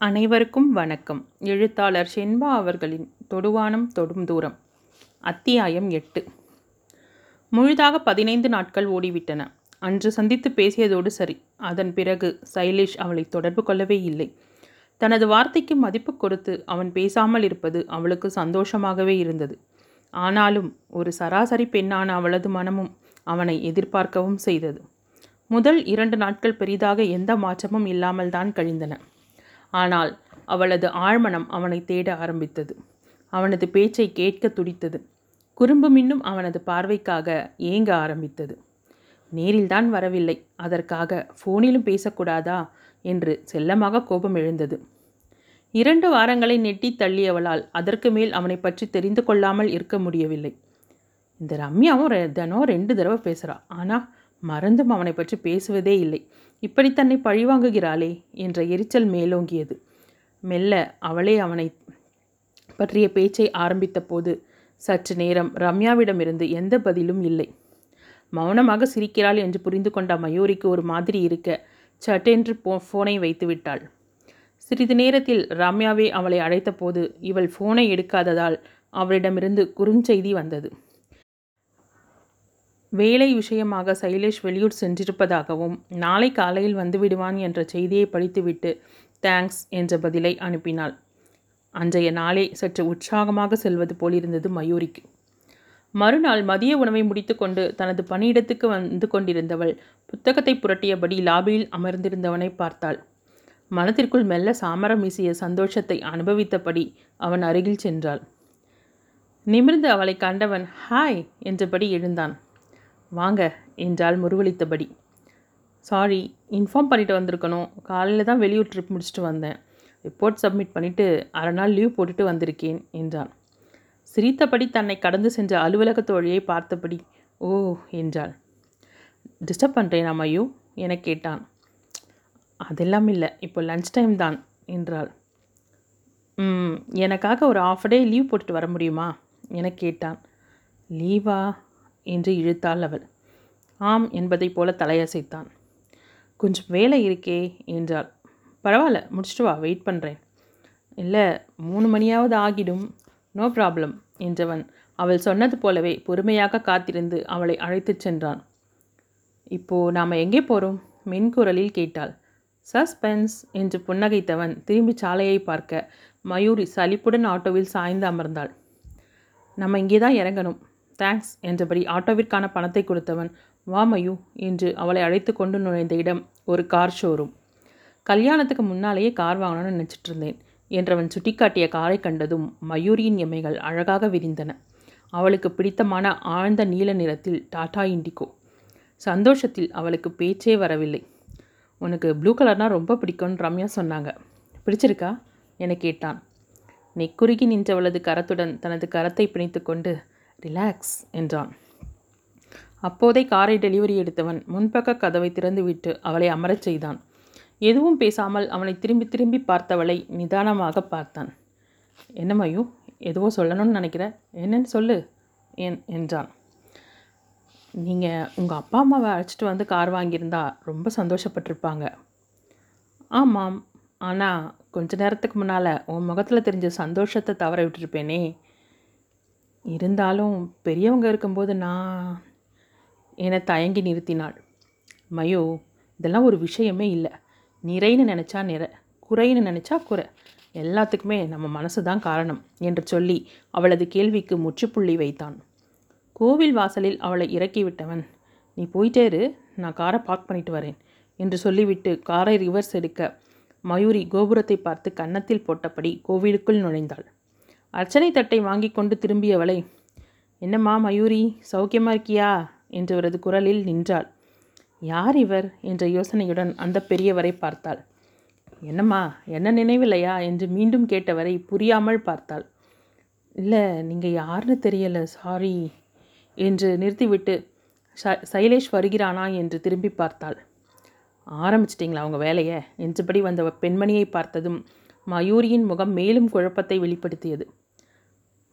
அனைவருக்கும் வணக்கம். எழுத்தாளர் ஷென்பா அவர்களின் தொடுவானம் தொடும் தூரம் அத்தியாயம் எட்டு. முழுதாக பதினைந்து நாட்கள் ஓடிவிட்டன. அன்று சந்தித்து பேசியதோடு சரி அதன் பிறகு சைலேஷ் அவளை தொடர்பு கொள்ளவே இல்லை. தனது வார்த்தைக்கு மதிப்பு கொடுத்து அவன் பேசாமல் இருப்பது அவளுக்கு சந்தோஷமாகவே இருந்தது. ஆனாலும் ஒரு சராசரி பெண்ணான அவளது மனமும் அவனை எதிர்பார்க்கவும் செய்தது. முதல் இரண்டு நாட்கள் பெரிதாக எந்த மாற்றமும் இல்லாமல் தான் கழிந்தன. ஆனால் அவளது ஆழ்மனம் அவனை தேட ஆரம்பித்தது. அவனது பேச்சை கேட்க துடித்தது. குறும்பு மின்னும் அவனது பார்வைக்காக ஏங்க ஆரம்பித்தது. நேரில்தான் வரவில்லை. அதற்காக ஃபோனிலும் பேசக்கூடாதா? என்று செல்லமாக கோபம் எழுந்தது. இரண்டு வாரங்களை நெட்டி தள்ளியவளால் அதற்கு மேல் அவனை பற்றி தெரிந்து கொள்ளாமல் இருக்க முடியவில்லை. இந்த ரம்யாவும் தினம் ரெண்டு தடவை பேசுகிறா ஆனால் மறந்தும் அவனை பற்றி பேசுவதே இல்லை. இப்படி தன்னை பழிவாங்குகிறாளே என்ற எரிச்சல் மேலோங்கியது. மெல்ல அவளே அவனை பற்றிய பேச்சை ஆரம்பித்த போது சற்று நேரம் ரம்யாவிடமிருந்து எந்த பதிலும் இல்லை. மௌனமாக சிரிக்கிறாள் என்று புரிந்து கொண்ட மயூரிக்கு ஒரு மாதிரி இருக்க சட்டென்று போ ஃபோனை வைத்து விட்டாள். சிறிது நேரத்தில் ரம்யாவே அவளை அழைத்தபோது இவள் ஃபோனை எடுக்காததால் அவளிடமிருந்து குறுஞ்செய்தி வந்தது. வேலை விஷயமாக சைலேஷ் வெளியூர் சென்றிருப்பதாகவும் நாளை காலையில் வந்துவிடுவான் என்ற செய்தியை படித்துவிட்டு தேங்க்ஸ் என்ற பதிலை அனுப்பினாள். அன்றைய நாளே சற்று உற்சாகமாக செல்வது போலிருந்தது மயூரிக்கு. மறுநாள் மதிய உணவை முடித்துக்கொண்டு தனது பணியிடத்துக்கு வந்து கொண்டிருந்தவள் புத்தகத்தை புரட்டியபடி லாபியில் அமர்ந்திருந்தவனை பார்த்தாள். மனத்திற்குள் மெல்ல சாமரம் வீசிய சந்தோஷத்தை அனுபவித்தபடி அவன் அருகில் சென்றாள். நிமிர்ந்து அவளை கண்டவன் ஹாய் என்றபடி எழுந்தான். வாங்க என்றால் முருவளித்தபடி சாரி இன்ஃபார்ம் பண்ணிட்டு வந்திருக்கணும். காலையில் தான் வெளியூர் ட்ரிப் முடிச்சுட்டு வந்தேன். ரிப்போர்ட் சப்மிட் பண்ணிவிட்டு அரை நாள் லீவ் போட்டுட்டு வந்திருக்கேன் என்றான் சிரித்தபடி தன்னை கடந்து சென்ற அலுவலக தோழியை பார்த்தபடி ஓ என்றாள். டிஸ்டர்ப் பண்ணுறேன் அம்மையோ என கேட்டான். அதெல்லாம் இல்லை இப்போ லஞ்ச் டைம் தான் என்றாள். எனக்காக ஒரு ஆஃப் டே லீவ் போட்டுட்டு வர முடியுமா என கேட்டான். லீவா என்று இழுத்தாள் அவள். ஆம் என்பதைப் போல தலையசைத்தான். கொஞ்சம் வேலை இருக்கே என்றாள். பரவாயில்ல முடிச்சிட்டு வா வெயிட் பண்ணுறேன் இல்லை மூணு மணியாவது ஆகிடும். நோ ப்ராப்ளம் என்றவன். அவள் சொன்னது போலவே பொறுமையாக காத்திருந்து அவளை அழைத்துச் சென்றான். இப்போ நாம் எங்கே போகிறோம் மென்குரலில் கேட்டாள். சஸ்பென்ஸ் என்று புன்னகைத்தவன் திரும்பி சாலையை பார்க்க மயூரி சலிப்புடன் ஆட்டோவில் சாய்ந்து அமர்ந்தாள். நம்ம இங்கே தான் இறங்கணும் தேங்க்ஸ் என்றபடி ஆட்டோவிற்கான பணத்தை கொடுத்தவன் வா மயூ என்று அவளை அழைத்து கொண்டு நுழைந்த இடம் ஒரு கார் ஷோரூம். கல்யாணத்துக்கு முன்னாலேயே கார் வாங்கணும்னு நினச்சிட்டு இருந்தேன் என்றவன் சுட்டிக்காட்டிய காரை கண்டதும் மயூரியின் எம்மைகள் அழகாக விரிந்தன. அவளுக்கு பிடித்தமான ஆழ்ந்த நீல நிறத்தில் டாடா இண்டிகோ. சந்தோஷத்தில் அவளுக்கு பேச்சே வரவில்லை. உனக்கு ப்ளூ கலர்னால் ரொம்ப பிடிக்கும்னு ரம்யா சொன்னாங்க. பிடிச்சிருக்கா? என கேட்டான். நெக்குருகி நின்றவளது கரத்துடன் தனது கரத்தை பிணைத்துக்கொண்டு ரிலாக்ஸ் என்றான். அப்போதே காரை டெலிவரி எடுத்தவன் முன்பக்க கதவை திறந்துவிட்டு அவளை அமரச் செய்தான். எதுவும் பேசாமல் அவனை திரும்பி திரும்பி பார்த்தவளை நிதானமாக பார்த்தான். என்ன மயூ எதுவோ சொல்லணும்னு நினைக்கிற? என்னன்னு சொல்லு என் என்றான். நீங்கள் உங்கள் அப்பா அம்மாவை அழைச்சிட்டு வந்து கார் வாங்கியிருந்தா ரொம்ப சந்தோஷப்பட்டிருப்பாங்க. ஆமாம் ஆனால் கொஞ்ச நேரத்துக்கு முன்னால் உன் முகத்தில் தெரிஞ்ச சந்தோஷத்தை தவற விட்டுருப்பேனே. இருந்தாலும் பெரியவங்க இருக்கும்போது நான் என்னை தயங்கி நிறுத்தினாள். மயோ இதெல்லாம் ஒரு விஷயமே இல்லை. நிறைன்னு நினச்சா நிறை குறைன்னு நினச்சா குறை. எல்லாத்துக்குமே நம்ம மனசு தான் காரணம் என்று சொல்லி அவளது கேள்விக்கு முற்றுப்புள்ளி வைத்தான். கோவில் வாசலில் அவளை இறக்கிவிட்டவன் நீ போயிட்டே இரு நான் காரை பார்க் பண்ணிட்டு வரேன் என்று சொல்லிவிட்டு காரை ரிவர்ஸ் எடுக்க மயூரி கோபுரத்தை பார்த்து கன்னத்தில் போட்டபடி கோவிலுக்குள் நுழைந்தாள். அர்ச்சனை தட்டை வாங்கி கொண்டு திரும்பியவளை என்னம்மா மயூரி சௌக்கியமாக இருக்கியா? என்றவரது குரலில் நின்றாள். யார் இவர்? என்ற யோசனையுடன் அந்த பெரியவரை பார்த்தாள். என்னம்மா என்ன நினைவில்லையா? என்று மீண்டும் கேட்டவரை புரியாமல் பார்த்தாள். இல்லை நீங்கள் யாருன்னு தெரியலை சாரி என்று நிறுத்திவிட்டு ச சைலேஷ் வருகிறானா? என்று திரும்பி பார்த்தாள். ஆரம்பிச்சிட்டிங்களா அவங்க வேலையை? என்றபடி வந்த பெண்மணியை பார்த்ததும் மயூரியின் முகம் மேலும் குழப்பத்தை வெளிப்படுத்தியது.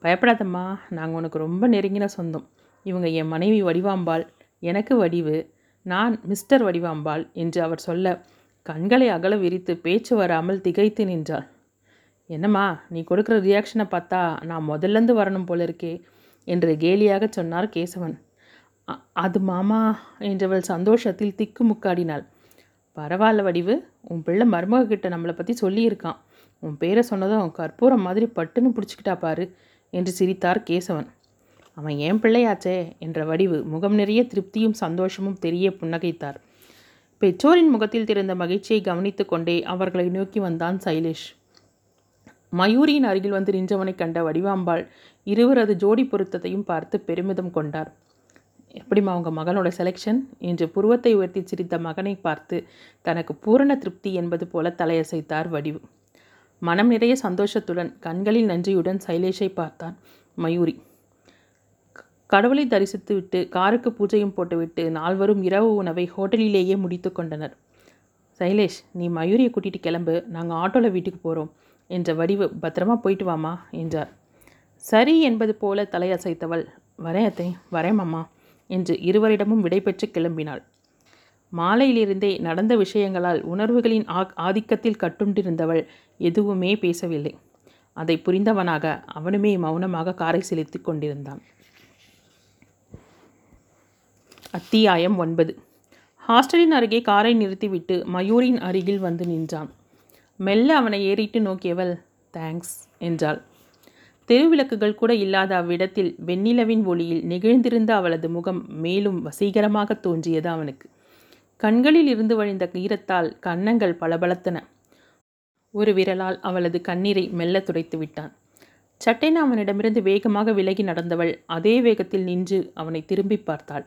பயப்படாதம்மா நாங்கள் உனக்கு ரொம்ப நெருங்கின சொந்தம். இவங்க என் மனைவி வடிவாம்பாள் எனக்கு வடிவு நான் மிஸ்டர் வடிவாம்பாள் என்று அவர் சொல்ல கண்களை அகல விரித்து பேச்சு வராமல் திகைத்து நின்றாள். என்னம்மா நீ கொடுக்குற ரியாக்ஷனை பார்த்தா நான் முதல்லேருந்து வரணும் போல இருக்கே என்று கேலியாக சொன்னார் கேசவன். "அ- அது மாமா என்றவள் சந்தோஷத்தில் திக்கு முக்காடினாள். பரவாயில்ல வடிவு உன் பிள்ளை மருமக கிட்ட நம்மளை பற்றி சொல்லியிருக்கான். உன் பேரை சொன்னதும் கற்பூரம் மாதிரி பட்டுன்னு பிடிச்சிக்கிட்டா பாரு என்று சிரித்தார் கேசவன். அவன் ஏன் பிள்ளையாச்சே? என்ற வடிவு முகம் நிறைய திருப்தியும் சந்தோஷமும் தெரிய புன்னகைத்தார். பெற்றோரின் முகத்தில் திறந்த மகிழ்ச்சியை கவனித்து கொண்டே அவர்களை நோக்கி வந்தான் சைலேஷ். மயூரியின் அருகில் வந்து நின்றவனைக் கண்ட வடிவாம்பாள் இருவரது ஜோடி பொருத்தத்தையும் பார்த்து பெருமிதம் கொண்டார். எப்படிம்மா உங்கள் மகனோட செலெக்ஷன் என்று புருவத்தை உயர்த்தி சிரித்த மகனை பார்த்து தனக்கு பூரண திருப்தி என்பது போல தலையசைத்தார் வடிவு. மனம் நிறைய சந்தோஷத்துடன் கண்களில் நன்றியுடன் சைலேஷை பார்த்தான் மயூரி. கடவுளை தரிசித்துவிட்டு காருக்கு பூஜையும் போட்டுவிட்டு நால்வரும் இரவு உணவை ஹோட்டலிலேயே முடித்து கொண்டனர். சைலேஷ் நீ மயூரியை கூட்டிகிட்டு கிளம்பு நாங்கள் ஆட்டோவில் வீட்டுக்கு போகிறோம் என்ற வடிவு பத்திரமா போயிட்டு வாமா என்றார். சரி என்பது போல தலையசைத்தவள் வரேன் அத்தை வரேன் மாமா என்று இருவரிடமும் விடைபெற்று கிளம்பினாள். மாலையிலிருந்தே நடந்த விஷயங்களால் உணர்வுகளின் ஆ ஆதிக்கத்தில் கட்டுண்டிருந்தவள் எதுவுமே பேசவில்லை. அதை புரிந்தவனாக அவனுமே மௌனமாக காரை செலுத்தி கொண்டிருந்தான். அத்தியாயம் ஒன்பது. ஹாஸ்டலின் அருகே காரை நிறுத்திவிட்டு மயூரின் அருகில் வந்து நின்றான். மெல்ல அவனை ஏறிட்டு நோக்கியவள் தேங்க்ஸ் என்றாள். தெருவிளக்குகள் கூட இல்லாத அவ்விடத்தில் வெண்ணிலவின் ஒளியில் நெகிழ்ந்திருந்த அவளது முகம் மேலும் வசீகரமாக தோன்றியது அவனுக்கு. கண்களில் இருந்து வழிந்த ஈரத்தால் கன்னங்கள் பளபளத்தன. ஒரு விரலால் அவளது கண்ணீரை மெல்ல துடைத்து விட்டான். சட்டென அவனிடமிருந்து வேகமாக விலகி நடந்தவள் அதே வேகத்தில் நின்று அவனை திரும்பி பார்த்தாள்.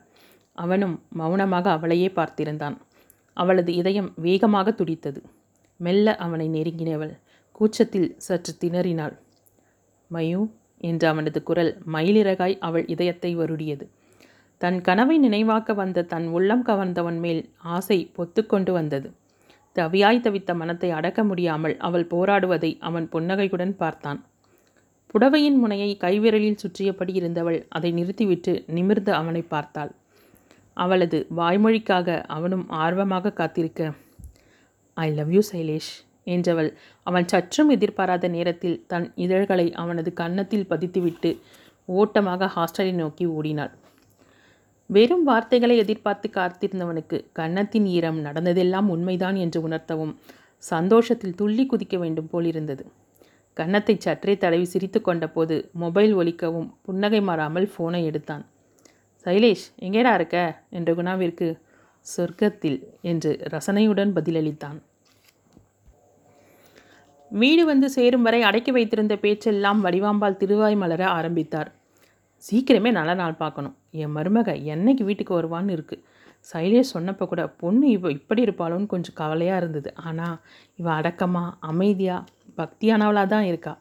அவனும் மௌனமாக அவளையே பார்த்திருந்தான். அவளது இதயம் வேகமாக துடித்தது. மெல்ல அவனை நெருங்கினவள் கூச்சத்தில் சற்று திணறினாள். மயூ என்ற அவனது குரல் மயிலிறகாய் அவள் இதயத்தை வருடியது. தன் கனவை நினைவாக்க வந்த தன் உள்ளம் கவர்ந்தவன் மேல் ஆசை பொத்துக்கொண்டு வந்தது. தவியாய் தவித்த மனத்தை அடக்க முடியாமல் அவள் போராடுவதை அவன் புன்னகையுடன் பார்த்தான். புடவையின் முனையை கைவிரலில் சுற்றியபடி இருந்தவள் அதை நிறுத்திவிட்டு நிமிர்ந்து அவனை பார்த்தாள். அவளது வாய்மொழிக்காக அவனும் ஆர்வமாக காத்திருக்க ஐ லவ் யூ சைலேஷ் என்றவள். அவன் சற்றும் எதிர்பாராத நேரத்தில் தன் இதழ்களை அவனது கன்னத்தில் பதித்துவிட்டு ஓட்டமாக ஹாஸ்டலை நோக்கி ஓடினாள். வெறும் வார்த்தைகளை எதிர்பார்த்து காத்திருந்தவனுக்கு கன்னத்தின் ஈரம் நடந்ததெல்லாம் உண்மைதான் என்று உணர்த்தவும் சந்தோஷத்தில் துள்ளி குதிக்க வேண்டும் போலிருந்தது. கன்னத்தை சற்றே தடவி சிரித்து கொண்டபோது மொபைல் ஒலிக்கவும் புன்னகை மாறாமல் ஃபோனை எடுத்தான். சைலேஷ் எங்கேடா இருக்க? என்ற குணாவிற்கு சொர்க்கத்தில் என்று ரசனையுடன் பதிலளித்தான். வீடு வந்து சேரும் வரை அடக்கி வைத்திருந்த பேச்செல்லாம் வடிவாம்பால் திருவாய் மலர ஆரம்பித்தார். சீக்கிரமே நல்ல நாள் பார்க்கணும். என் மருமக என்னைக்கு வீட்டுக்கு வருவான்னு இருக்குது சைலேஷ் சொன்னப்போ கூட பொண்ணு இவ இப்படி இருப்பாளோன்னு கொஞ்சம் கவலையாக இருந்தது. ஆனால் இவள் அடக்கமாக அமைதியாக பக்தியானவளாக தான் இருக்கா.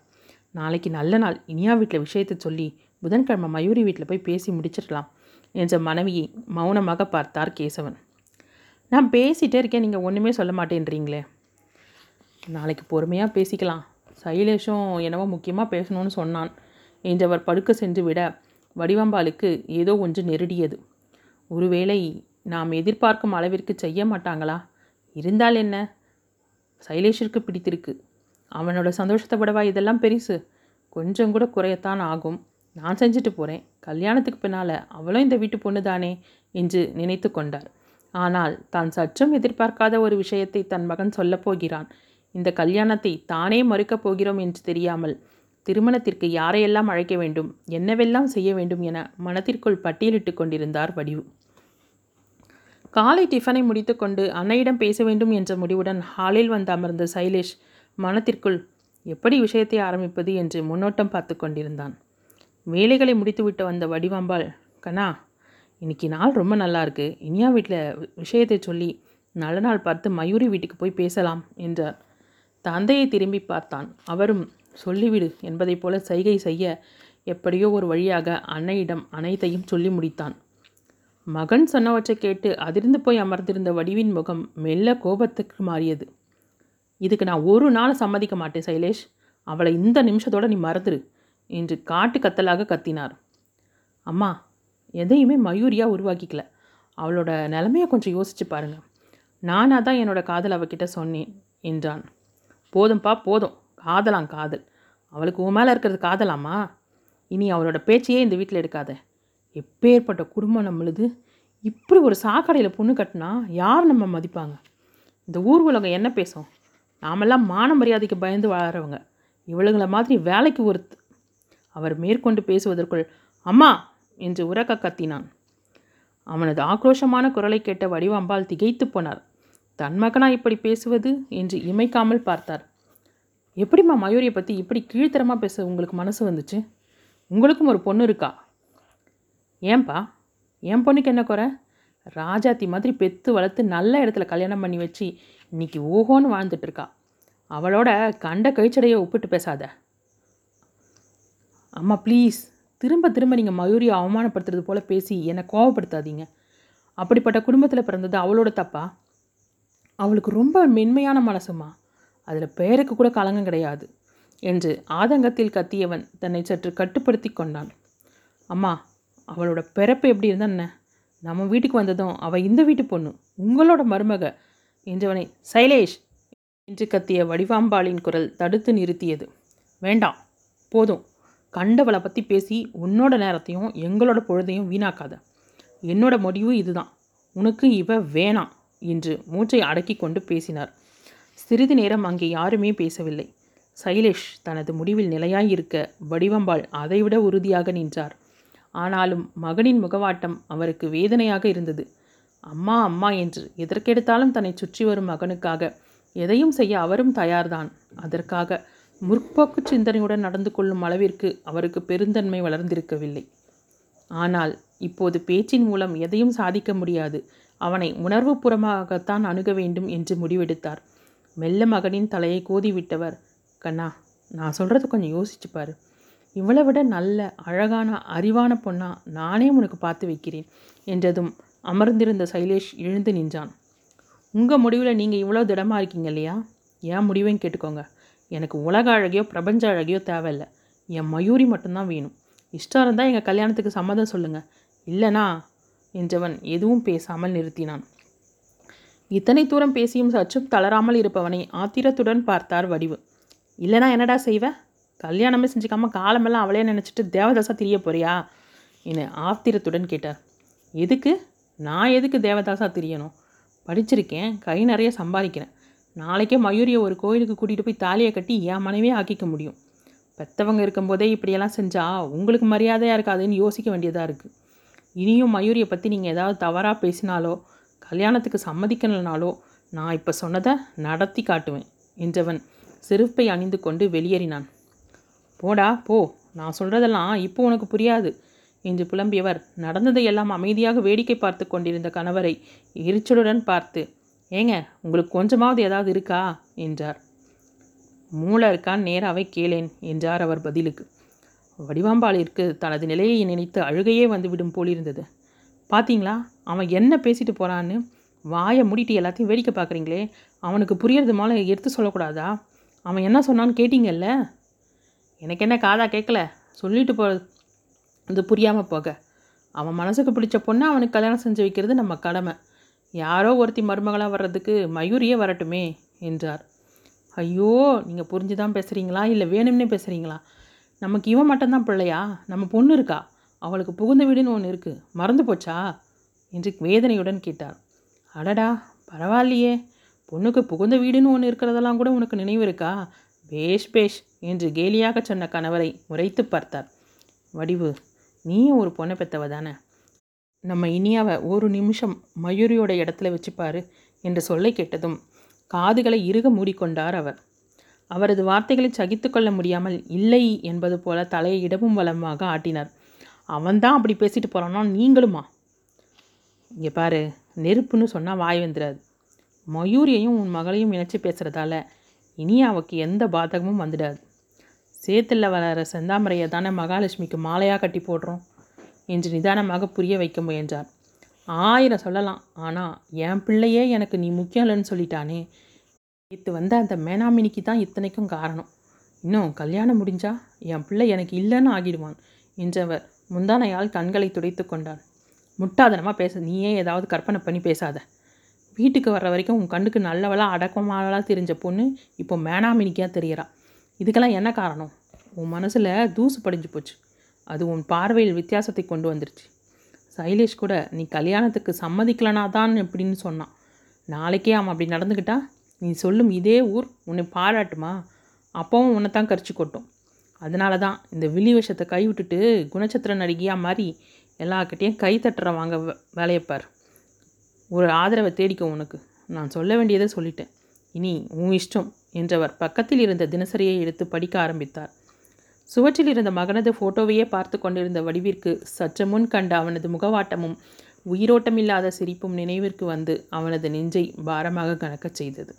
நாளைக்கு நல்ல நாள். இனியா வீட்டில் விஷயத்தை சொல்லி புதன்கிழமை மயூரி வீட்டில் போய் பேசி முடிச்சிடலாம் என்ற மனைவியை மௌனமாக பார்த்தார் கேசவன். நான் பேசிகிட்டே இருக்கேன். நீங்கள் ஒன்றுமே சொல்ல மாட்டேன்றீங்களே. நாளைக்கு பொறுமையாக பேசிக்கலாம். சைலேஷும் என்னவோ முக்கியமாக பேசணும்னு சொன்னான். என்றவர் படுக்க சென்று விட வடிவம்பாலுக்கு ஏதோ ஒன்று நெருடியது. ஒருவேளை நாம் எதிர்பார்க்கும் அளவிற்கு செய்ய மாட்டாங்களா? இருந்தால் என்ன? சைலேஷிற்கு பிடித்திருக்கு. அவனோட சந்தோஷத்தை விடவா இதெல்லாம் பெருசு? கொஞ்சம் கூட குறையத்தான் ஆகும். நான் செஞ்சுட்டு போகிறேன் கல்யாணத்துக்கு பின்னால் அவளும் இந்த வீட்டு பொண்ணு தானே என்று நினைத்து கொண்டார். ஆனால் தான் சற்றும் எதிர்பார்க்காத ஒரு விஷயத்தை தன் மகன் சொல்லப்போகிறான் இந்த கல்யாணத்தை தானே மறுக்கப் போகிறோம் என்று தெரியாமல் திருமணத்திற்கு யாரையெல்லாம் அழைக்க வேண்டும் என்னவெல்லாம் செய்ய வேண்டும் என மனத்திற்குள் பட்டியலிட்டு கொண்டிருந்தார் வடிவு. காலை டிஃபனை முடித்துக்கொண்டு அன்னையிடம் பேச வேண்டும் என்ற முடிவுடன் ஹாலில் வந்து அமர்ந்த சைலேஷ் மனத்திற்குள் எப்படி விஷயத்தை ஆரம்பிப்பது? என்று முன்னோட்டம் பார்த்து கொண்டிருந்தான். வேலைகளை முடித்துவிட்டு வந்த வடிவாம்பாள் கண்ணா இன்னைக்கு நாள் ரொம்ப நல்லா இருக்கு. இனியா வீட்டில் விஷயத்தை சொல்லி நல்ல நாள் பார்த்து மயூரி வீட்டுக்கு போய் பேசலாம் என்றார். தந்தையை திரும்பி பார்த்தான். அவரும் சொல்லிவிடு என்பதைப் போல சைகை செய்ய எப்படியோ ஒரு வழியாக அன்னையிடம் அனைத்தையும் சொல்லி முடித்தான். மகன் சொன்னவற்றை கேட்டு அதிர்ந்து போய் அமர்ந்திருந்த வடிவின் முகம் மெல்ல கோபத்துக்கு மாறியது. இதுக்கு நான் ஒரு நாள் சம்மதிக்க மாட்டேன் சைலேஷ். அவளை இந்த நிமிஷத்தோட நீ மறந்துரு என்று காட்டு கத்தலாக கத்தினார். அம்மா எதையுமே மயூரியா உருவாக்கிக்கல. அவளோட நிலமையை கொஞ்சம் யோசிச்சு பாருங்கள் நானாக தான் என்னோட காதல் அவகிட்ட சொன்னேன் என்றான். போதும்பா போதும். காதலாம் காதல். அவளுக்கு உன் மேலே இருக்கிறது காதலாமா? இனி அவளோட பேச்சையே இந்த வீட்டில் எடுக்காத. எப்பேற்பட்ட குடும்பம் நம்மளுது. இப்படி ஒரு சாக்கடையில் பொண்ணு கட்டினா யார் நம்ம மதிப்பாங்க? இந்த ஊர் உலகம் என்ன பேசும்? நாமெல்லாம் மான மரியாதைக்கு பயந்து வாழறவங்க. இவளுங்களை மாதிரி வேலைக்கு ஒருத்து அவர் மேற்கொண்டு பேசுவதற்குள் அம்மா! என்று உரக்க கத்தினான். அவனது ஆக்ரோஷமான குரலை கேட்ட வடிவம்பால் திகைத்து போனார் தன் மகனா இப்படி பேசுவது? என்று இமைக்காமல் பார்த்தார். எப்படிம்மா மயூரியை பற்றி இப்படி கீழ்த்தரமாக பேச உங்களுக்கு மனசு வந்துச்சு? உங்களுக்கும் ஒரு பொண்ணு இருக்கா? ஏன்பா என் பொண்ணுக்கு என்ன குறை? ராஜாத்தி மாதிரி பெத்து வளர்த்து நல்ல இடத்துல கல்யாணம் பண்ணி வச்சு இன்னைக்கு ஓஹோன்னு வாழ்ந்துட்டுருக்கா அவளோட கண்ட கழிச்சடையை ஒப்பிட்டு பேசாத. அம்மா ப்ளீஸ் திரும்ப திரும்ப நீங்கள் மயூரியை அவமானப்படுத்துறது போல் பேசி என்னை கோவப்படுத்தாதீங்க. அப்படிப்பட்ட குடும்பத்தில் பிறந்தது அவளோட தப்பா? அவளுக்கு ரொம்ப மென்மையான மனசுமா அதில் பெயருக்கு கூட களங்கம் கிடையாது என்று ஆதங்கத்தில் கத்தியவன் தன்னை சற்று கட்டுப்படுத்தி கொண்டான். அம்மா அவளோட பிறப்பு எப்படி இருந்தா என்ன நம்ம வீட்டுக்கு வந்ததும் அவள் இந்த வீட்டு பொண்ணு உங்களோட மருமக என்றவனை சைலேஷ் என்று கத்திய வடிவாம்பாளின் குரல் தடுத்து நிறுத்தியது. வேண்டாம் போதும். கண்டவளை பற்றி பேசி உன்னோட நேரத்தையும் எங்களோட பொழுதையும் வீணாக்காத. என்னோட முடிவு இதுதான். உனக்கு இவ வேணாம் என்று மூச்சை அடக்கி கொண்டு பேசினார். சிறிது நேரம் அங்கே யாருமே பேசவில்லை. சைலேஷ் தனது முடிவில் நிலையாயிருக்க வடிவம்பாள் அதைவிட உறுதியாக நின்றார். ஆனாலும் மகனின் முகவாட்டம் அவருக்கு வேதனையாக இருந்தது. அம்மா அம்மா என்று எதற்கெடுத்தாலும் தன்னை சுற்றி வரும் மகனுக்காக எதையும் செய்ய அவரும் தயார்தான். அதற்காக முற்போக்கு சிந்தனையுடன் நடந்து கொள்ளும் அளவிற்கு அவருக்கு பெருந்தன்மை வளர்ந்திருக்கவில்லை. ஆனால் இப்போது பேச்சின் மூலம் எதையும் சாதிக்க முடியாது. அவனை உணர்வுபூர்வமாகத்தான் அணுக வேண்டும் என்று முடிவெடுத்தார். மெல்ல மகனின் தலையை கோதிவிட்டவர். கண்ணா நான் சொல்கிறது கொஞ்சம் யோசிச்சுப்பார் பாரு. இவளை விட நல்ல அழகான அறிவான பொண்ணா நானே உனக்கு பார்த்து வைக்கிறேன் என்றதும் அமர்ந்திருந்த சைலேஷ் எழுந்து நின்றான். உங்கள் முடிவில் நீங்கள் இவ்வளோ திடமாக இருக்கீங்க இல்லையா? என் முடிவையும் கேட்டுக்கோங்க. எனக்கு உலக அழகையோ பிரபஞ்ச அழகையோ தேவையில்லை. என் மயூரி மட்டும்தான் வேணும். இஷ்டம் இருந்தால் எங்கள் கல்யாணத்துக்கு சம்மதம் சொல்லுங்கள் இல்லைனா என்றவன் எதுவும் பேசாமல் நிறுத்தினான். இத்தனை தூரம் பேசியும் சற்றும் தளராமல் இருப்பவனை ஆத்திரத்துடன் பார்த்தார் வடிவு. இல்லைனா என்னடா செய்வேன் கல்யாணமே செஞ்சுக்காம காலமெல்லாம் அவளே நினச்சிட்டு தேவதாசா திரிய போறியா? என ஆத்திரத்துடன் கேட்டார். எதுக்கு? நான் எதுக்கு தேவதாசா திரியணும்? படிச்சிருக்கேன் கை நிறைய சம்பாதிக்கிறேன். நாளைக்கே மயூரியை ஒரு கோயிலுக்கு கூட்டிகிட்டு போய் தாலியை கட்டி என் மனைவியே ஆக்கிக்க முடியும். பெற்றவங்க இருக்கும்போதே இப்படியெல்லாம் செஞ்சால் உங்களுக்கு மரியாதையாக இருக்காதுன்னு யோசிக்க வேண்டியதாக இருக்குது இனியும் மயூரியை பற்றி நீங்கள் ஏதாவது தவறாக பேசினாலோ கல்யாணத்துக்கு சம்மதிக்கணும்னாலோ நான் இப்போ சொன்னதை நடத்தி காட்டுவேன் என்றவன் செருப்பை அணிந்து கொண்டு வெளியேறினான். போடா போ நான் சொல்கிறதெல்லாம் இப்போ உனக்கு புரியாது என்று புலம்பியவர் நடந்ததை எல்லாம் அமைதியாக வேடிக்கை பார்த்து கொண்டிருந்த கணவரை எரிச்சலுடன் பார்த்து ஏங்க உங்களுக்கு கொஞ்சமாவது ஏதாவது இருக்கா என்றார். மூளை இருக்கான் நேராகவே கேளேன் என்றார் அவர் பதிலுக்கு. வடிவாம்பாளிற்கு தனது நிலையை நினைத்து அழுகையே வந்துவிடும் போலிருந்தது. பார்த்தீங்களா அவன் என்ன பேசிட்டு போகிறான்னு வாயை மூடிட்டு எல்லாத்தையும் வேடிக்கை பார்க்குறீங்களே அவனுக்கு புரியறது மேலே எடுத்து சொல்லக்கூடாதா? அவன் என்ன சொன்னான்னு கேட்டீங்கல்ல? எனக்கு என்ன காதா கேட்கல சொல்லிட்டு போ இது புரியாமல் போக. அவன் மனசுக்கு பிடிச்ச பொண்ணை அவனுக்கு கல்யாணம் செஞ்சு வைக்கிறது நம்ம கடமை. யாரோ ஒருத்தி மருமகளாக வர்றதுக்கு மயூரியே வரட்டுமே என்றார். ஐயோ நீங்கள் புரிஞ்சு தான் பேசுகிறீங்களா இல்லை வேணும்னே பேசுகிறீங்களா நமக்கு இவன் மட்டும்தான் பிள்ளையா? நம்ம பொண்ணு இருக்கா? அவளுக்கு புகுந்த வீடுன்னு ஒன்று இருக்குது மறந்து போச்சா? என்று வேதனையுடன் கேட்டார். அடடா பரவாயில்லையே. பொண்ணுக்கு புகுந்த வீடுன்னு ஒன்று இருக்கிறதெல்லாம் கூட உனக்கு நினைவு இருக்கா? பேஷ் பேஷ் என்று கேலியாக சொன்ன கணவரை உரைத்து பார்த்தார். வடிவு நீயும் ஒரு பொண்ணை பெற்றவ தானே? நம்ம இனியாவை ஒரு நிமிஷம் மயூரியோட இடத்துல வச்சுப்பாரு என்று சொல்லை கேட்டதும் காதுகளை இறுக மூடிக்கொண்டார் அவர். அவரது வார்த்தைகளை சகித்துக்கொள்ள முடியாமல் இல்லை என்பது போல தலையை இடமும் வளமாக ஆட்டினார். அவன்தான் அப்படி பேசிட்டு போகிறான்னா நீங்களுமா? இங்கே பாரு நெருப்புன்னு சொன்னால் வாய் வந்துடாது மயூரியையும் உன் மகளையும் இணைச்சி பேசுகிறதால இனி அவக்கு எந்த பாதகமும் வந்துடாது. சேத்தில் வளர செந்தாமரையை தானே மகாலட்சுமிக்கு மாலையாக கட்டி போடுறோம் என்று நிதானமாக புரிய வைக்க முயன்றார். ஆயிரம் சொல்லலாம் ஆனால் என் பிள்ளையே எனக்கு நீ முக்கியம் இல்லைன்னு சொல்லிட்டானே. நேற்று வந்த அந்த மேனாமினிக்கு தான் இத்தனைக்கும் காரணம். இன்னும் கல்யாணம் முடிஞ்சா என் பிள்ளை எனக்கு இல்லைன்னு ஆகிடுவான் என்றவர் முந்தானையால் கண்களை துடைத்து கொண்டான். முட்டாதனமாக பேச நீயே ஏதாவது கற்பனை பண்ணி பேசாத. வீட்டுக்கு வர்ற வரைக்கும் உன் கண்ணுக்கு நல்லவளாக அடக்கமாலாம் தெரிஞ்ச பொண்ணு இப்போ மேனாமினிக்காக தெரியறா. இதுக்கெல்லாம் என்ன காரணம்? உன் மனசில் தூசு படிஞ்சு போச்சு. அது உன் பார்வையில் வித்தியாசத்தை கொண்டு வந்துருச்சு. சைலேஷ் கூட நீ கல்யாணத்துக்கு சம்மதிக்கலனா தான் எப்படின்னு சொன்னான். நாளைக்கே அவன் அப்படி நடந்துக்கிட்டா? நீ சொல்லும் இதே ஊர் உன்னை பாராட்டுமா? அப்பவும் உன்னை தான் கரிச்சு கொட்டும். அதனால தான் இந்த விழி விஷத்தை கைவிட்டுட்டு குணச்சத்திர நடிகையாக மாதிரி எல்லாக்கிட்டேயும் கை தட்டுறவாங்க வாங்க வேலையப்பார் ஒரு ஆதரவை தேடிக்க உனக்கு. நான் சொல்ல வேண்டியதை சொல்லிட்டேன். இனி உன் இஷ்டம் என்றவர் பக்கத்தில் இருந்த தினசரியை எடுத்து படிக்க ஆரம்பித்தார். சுவற்றில் இருந்த மகனது ஃபோட்டோவையே பார்த்து கொண்டிருந்த வடிவிற்கு சற்று முன் கண்ட அவனது முகவாட்டமும் உயிரோட்டமில்லாத சிரிப்பும் நினைவிற்கு வந்து அவனது நெஞ்சை பாரமாக கணக்கச் செய்தது.